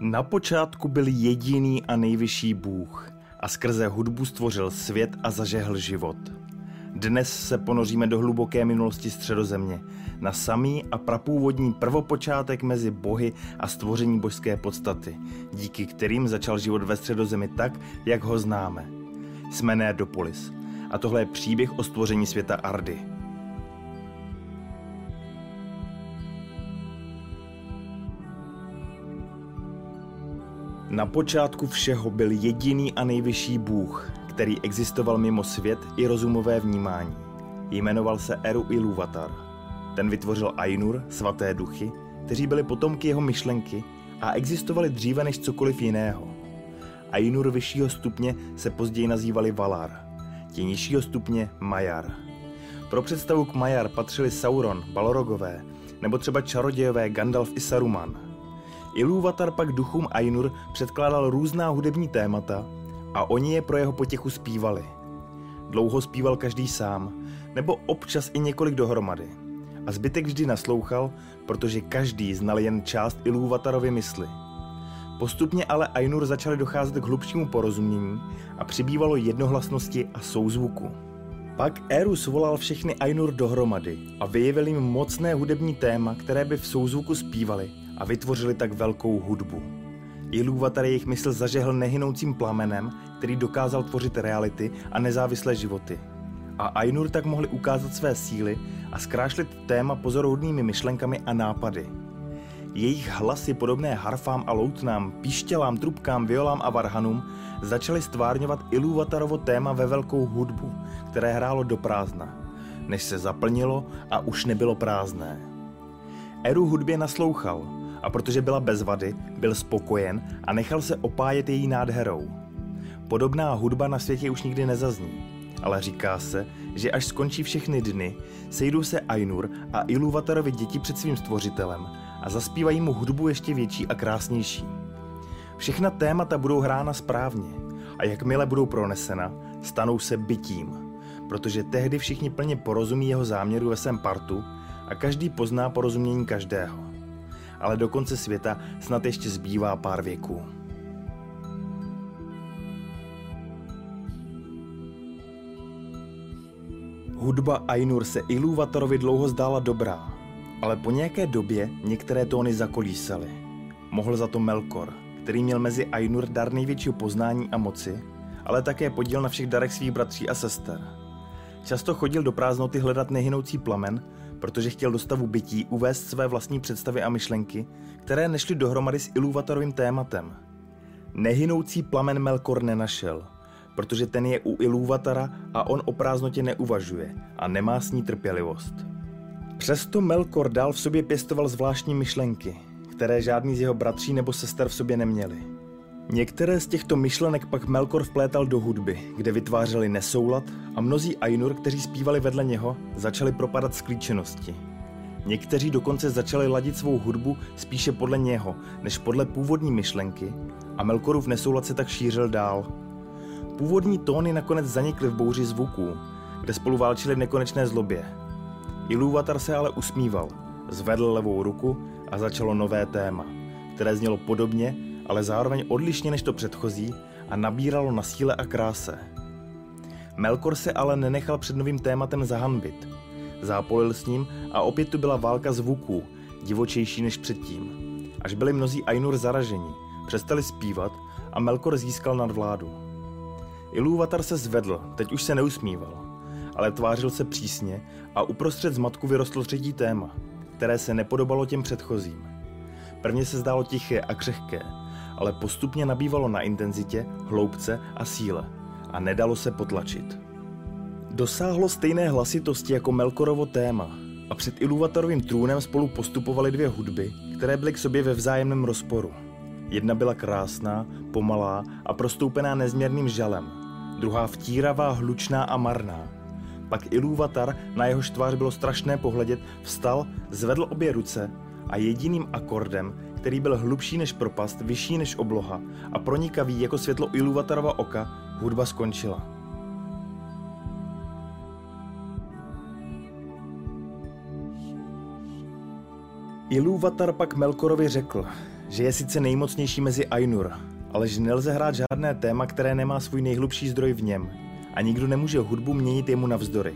Na počátku byl jediný a nejvyšší Bůh a skrze hudbu stvořil svět a zažehl život. Dnes se ponoříme do hluboké minulosti středozemě, na samý a prapůvodní prvopočátek mezi bohy a stvoření božské podstaty, díky kterým začal život ve středozemi tak, jak ho známe. Jsme Nerdopolis a tohle je příběh o stvoření světa Ardy. Na počátku všeho byl jediný a nejvyšší Bůh, který existoval mimo svět i rozumové vnímání. Jmenoval se Eru Ilúvatar. Ten vytvořil Ainur, svaté duchy, kteří byli potomky jeho myšlenky a existovali dříve než cokoliv jiného. Ainur vyššího stupně se později nazývali Valar, ti nižšího stupně Majar. Pro představu k Majar patřili Sauron, Balrogové, nebo třeba čarodějové Gandalf i Saruman – Ilúvatar pak duchům Ainur předkládal různá hudební témata a oni je pro jeho potěchu zpívali. Dlouho zpíval každý sám, nebo občas i několik dohromady. A zbytek vždy naslouchal, protože každý znal jen část Ilúvatarovy mysli. Postupně ale Ainur začaly docházet k hlubšímu porozumění a přibývalo jednohlasnosti a souzvuku. Pak Erus volal všechny Ainur dohromady a vyjevil jim mocné hudební téma, které by v souzvuku zpívali a vytvořili tak velkou hudbu. Ilúvatar jejich mysl zažehl nehynoucím plamenem, který dokázal tvořit reality a nezávislé životy. A Ainur tak mohli ukázat své síly a zkrášlit téma pozoruhodnými myšlenkami a nápady. Jejich hlasy podobné harfám a loutnám, píštělám, trubkám, violám a varhanům začaly stvárňovat Ilúvatarovo téma ve velkou hudbu, které hrálo do prázdna, než se zaplnilo a už nebylo prázdné. Eru hudbě naslouchal a protože byla bez vady, byl spokojen a nechal se opájet její nádherou. Podobná hudba na světě už nikdy nezazní, ale říká se, že až skončí všechny dny, sejdou se Ainur a Iluvatarovi děti před svým stvořitelem a zaspívají mu hudbu ještě větší a krásnější. Všechna témata budou hrána správně a jakmile budou pronesena, stanou se bytím, protože tehdy všichni plně porozumí jeho záměru ve svém partu a každý pozná porozumění každého ale do konce světa snad ještě zbývá pár věků. Hudba Ainur se Ilúvatorovi dlouho zdála dobrá, ale po nějaké době některé tóny zakolísaly. Mohl za to Melkor, který měl mezi Ainur dar největšího poznání a moci, ale také podíl na všech darech svých bratří a sester. Často chodil do prázdnoty hledat nehynoucí plamen protože chtěl do stavu bytí uvést své vlastní představy a myšlenky, které nešly dohromady s Ilúvatorovým tématem. Nehynoucí plamen Melkor nenašel, protože ten je u Ilúvatara a on o prázdnotě neuvažuje a nemá s ní trpělivost. Přesto Melkor dál v sobě pěstoval zvláštní myšlenky, které žádný z jeho bratří nebo sester v sobě neměli. Některé z těchto myšlenek pak Melkor vplétal do hudby, kde vytvářeli nesoulad a mnozí Ainur, kteří zpívali vedle něho, začali propadat z klíčenosti. Někteří dokonce začali ladit svou hudbu spíše podle něho, než podle původní myšlenky a Melkorův nesoulad se tak šířil dál. Původní tóny nakonec zanikly v bouři zvuků, kde spolu válčili v nekonečné zlobě. Ilúvatar se ale usmíval, zvedl levou ruku a začalo nové téma, které znělo podobně ale zároveň odlišně než to předchozí a nabíralo na síle a kráse. Melkor se ale nenechal před novým tématem zahanbit. Zápolil s ním a opět tu byla válka zvuků, divočejší než předtím. Až byli mnozí Ainur zaraženi, přestali zpívat a Melkor získal nadvládu. Ilúvatar se zvedl, teď už se neusmíval, ale tvářil se přísně a uprostřed zmatku vyrostlo třetí téma, které se nepodobalo těm předchozím. Prvně se zdálo tiché a křehké, ale postupně nabývalo na intenzitě, hloubce a síle a nedalo se potlačit. Dosáhlo stejné hlasitosti jako Melkorovo téma a před Iluvatorovým trůnem spolu postupovaly dvě hudby, které byly k sobě ve vzájemném rozporu. Jedna byla krásná, pomalá a prostoupená nezměrným žalem, druhá vtíravá, hlučná a marná. Pak Ilúvatar, na jeho tvář bylo strašné pohledět, vstal, zvedl obě ruce a jediným akordem, který byl hlubší než propast, vyšší než obloha a pronikavý jako světlo Iluvatarova oka, hudba skončila. Ilúvatar pak Melkorovi řekl, že je sice nejmocnější mezi Ainur, ale že nelze hrát žádné téma, které nemá svůj nejhlubší zdroj v něm a nikdo nemůže hudbu měnit jemu navzdory.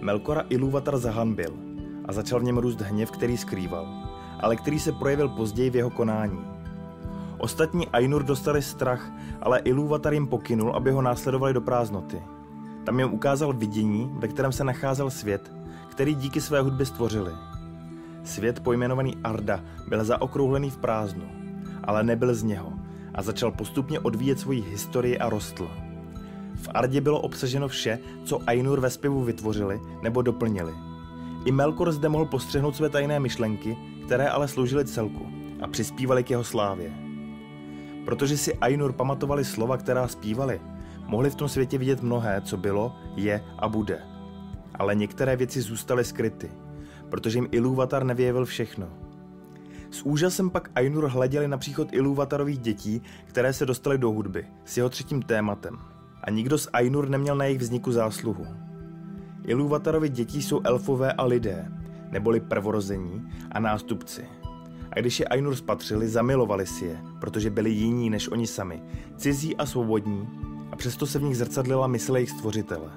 Melkora Ilúvatar zahanbil a začal v něm růst hněv, který skrýval, ale který se projevil později v jeho konání. Ostatní Ainur dostali strach, ale Ilúvatar jim pokynul, aby ho následovali do prázdnoty. Tam jim ukázal vidění, ve kterém se nacházel svět, který díky své hudbě stvořili. Svět pojmenovaný Arda byl zaokrouhlený v prázdnu, ale nebyl z něho a začal postupně odvíjet svoji historii a rostl. V Ardě bylo obsaženo vše, co Ainur ve zpěvu vytvořili nebo doplnili. I Melkor zde mohl postřehnout své tajné myšlenky, které ale sloužily celku a přispívaly k jeho slávě. Protože si Ainur pamatovali slova, která zpívali, mohli v tom světě vidět mnohé, co bylo, je a bude. Ale některé věci zůstaly skryty, protože jim Ilúvatar nevyjevil všechno. S úžasem pak Ainur hleděli na příchod Ilúvatarových dětí, které se dostaly do hudby, s jeho třetím tématem. A nikdo z Ainur neměl na jejich vzniku zásluhu. Ilúvatarovi děti jsou elfové a lidé, neboli prvorození a nástupci. A když je Ainur spatřili, zamilovali si je, protože byli jiní než oni sami, cizí a svobodní, a přesto se v nich zrcadlila mysl jejich stvořitele.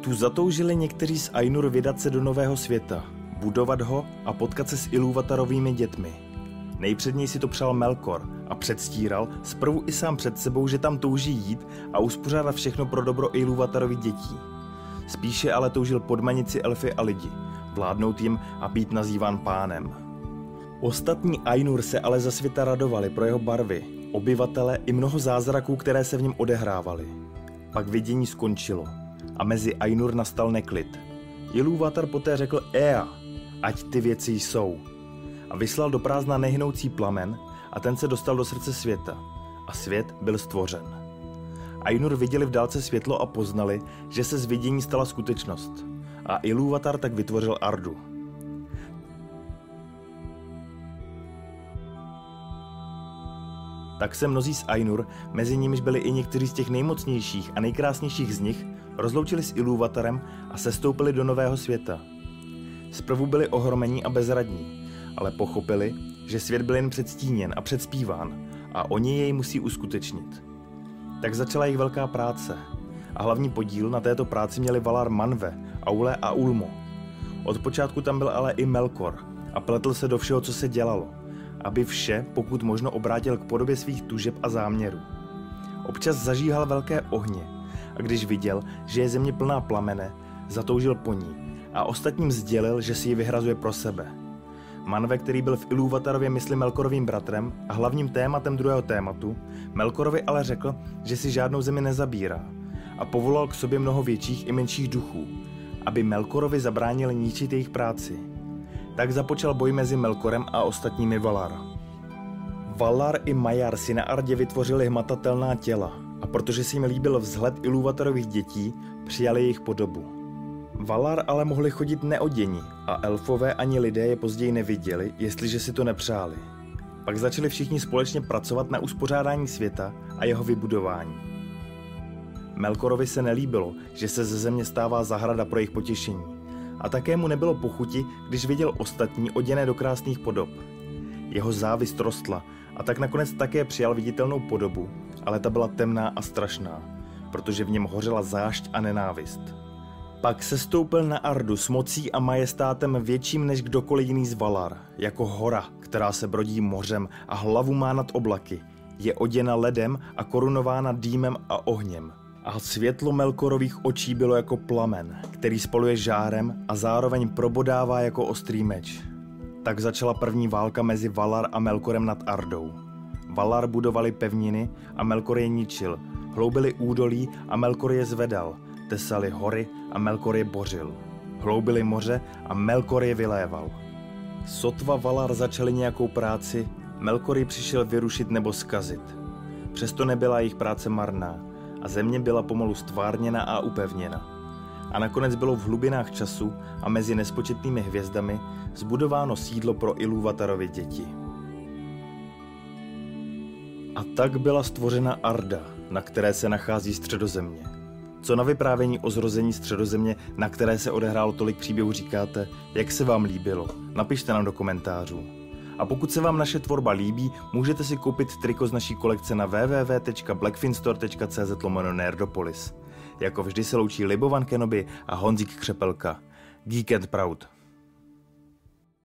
Tu zatoužili někteří z Ainur vydat se do nového světa, budovat ho a potkat se s Ilúvatarovými dětmi. Nejpředněji si to přál Melkor a předstíral zprvu i sám před sebou, že tam touží jít a uspořádat všechno pro dobro Ilúvatarových dětí. Spíše ale toužil podmanit si elfy a lidi, vládnout jim a být nazýván pánem. Ostatní Ainur se ale za světa radovali pro jeho barvy, obyvatele i mnoho zázraků, které se v něm odehrávaly. Pak vidění skončilo a mezi Ainur nastal neklid. Ilúvatar poté řekl Ea, ať ty věci jsou. A vyslal do prázdna nehnoucí plamen a ten se dostal do srdce světa. A svět byl stvořen. Ainur viděli v dálce světlo a poznali, že se z vidění stala skutečnost. A Ilúvatar tak vytvořil Ardu. Tak se mnozí z Ainur, mezi nimiž byli i někteří z těch nejmocnějších a nejkrásnějších z nich, rozloučili s Ilúvatarem a sestoupili do nového světa. Zprvu byli ohromení a bezradní, ale pochopili, že svět byl jen předstíněn a předspíván a oni jej musí uskutečnit. Tak začala jejich velká práce a hlavní podíl na této práci měli Valar Manve, Aule a Ulmo. Od počátku tam byl ale i Melkor a pletl se do všeho, co se dělalo, aby vše, pokud možno, obrátil k podobě svých tužeb a záměrů. Občas zažíhal velké ohně a když viděl, že je země plná plamene, zatoužil po ní a ostatním sdělil, že si ji vyhrazuje pro sebe. Manve, který byl v Ilúvatarově mysli Melkorovým bratrem a hlavním tématem druhého tématu, Melkorovi ale řekl, že si žádnou zemi nezabírá a povolal k sobě mnoho větších i menších duchů, aby Melkorovi zabránili ničit jejich práci. Tak započal boj mezi Melkorem a ostatními Valar. Valar i Majar si na Ardě vytvořili hmatatelná těla a protože si jim líbil vzhled Ilúvatarových dětí, přijali jejich podobu. Valar ale mohli chodit neoděni a elfové ani lidé je později neviděli, jestliže si to nepřáli. Pak začali všichni společně pracovat na uspořádání světa a jeho vybudování. Melkorovi se nelíbilo, že se ze země stává zahrada pro jejich potěšení. A také mu nebylo pochuti, když viděl ostatní oděné do krásných podob. Jeho závist rostla a tak nakonec také přijal viditelnou podobu, ale ta byla temná a strašná, protože v něm hořela zášť a nenávist. Pak se stoupil na Ardu s mocí a majestátem větším než kdokoliv jiný z Valar, jako hora, která se brodí mořem a hlavu má nad oblaky. Je oděna ledem a korunována dýmem a ohněm. A světlo Melkorových očí bylo jako plamen, který spaluje žárem a zároveň probodává jako ostrý meč. Tak začala první válka mezi Valar a Melkorem nad Ardou. Valar budovali pevniny a Melkor je ničil, hloubili údolí a Melkor je zvedal – tesali hory a Melkor je bořil. Hloubili moře a Melkor je vyléval. Sotva Valar začali nějakou práci, Melkor ji přišel vyrušit nebo skazit. Přesto nebyla jejich práce marná a země byla pomalu stvárněna a upevněna. A nakonec bylo v hlubinách času a mezi nespočetnými hvězdami zbudováno sídlo pro Ilúvatarovy děti. A tak byla stvořena Arda, na které se nachází středozemě. Co na vyprávění o zrození středozemě, na které se odehrálo tolik příběhů, říkáte? Jak se vám líbilo? Napište nám do komentářů. A pokud se vám naše tvorba líbí, můžete si koupit triko z naší kolekce na www.blackfinstore.cz Nerdopolis. Jako vždy se loučí Libovan Kenobi a Honzík Křepelka. Geek and Proud.